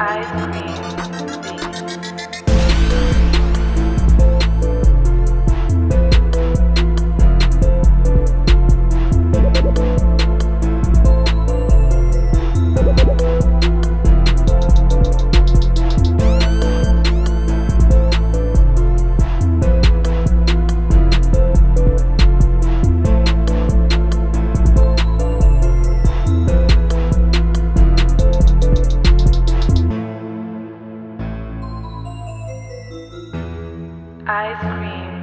ice cream. Ice cream.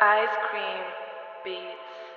Ice cream beats.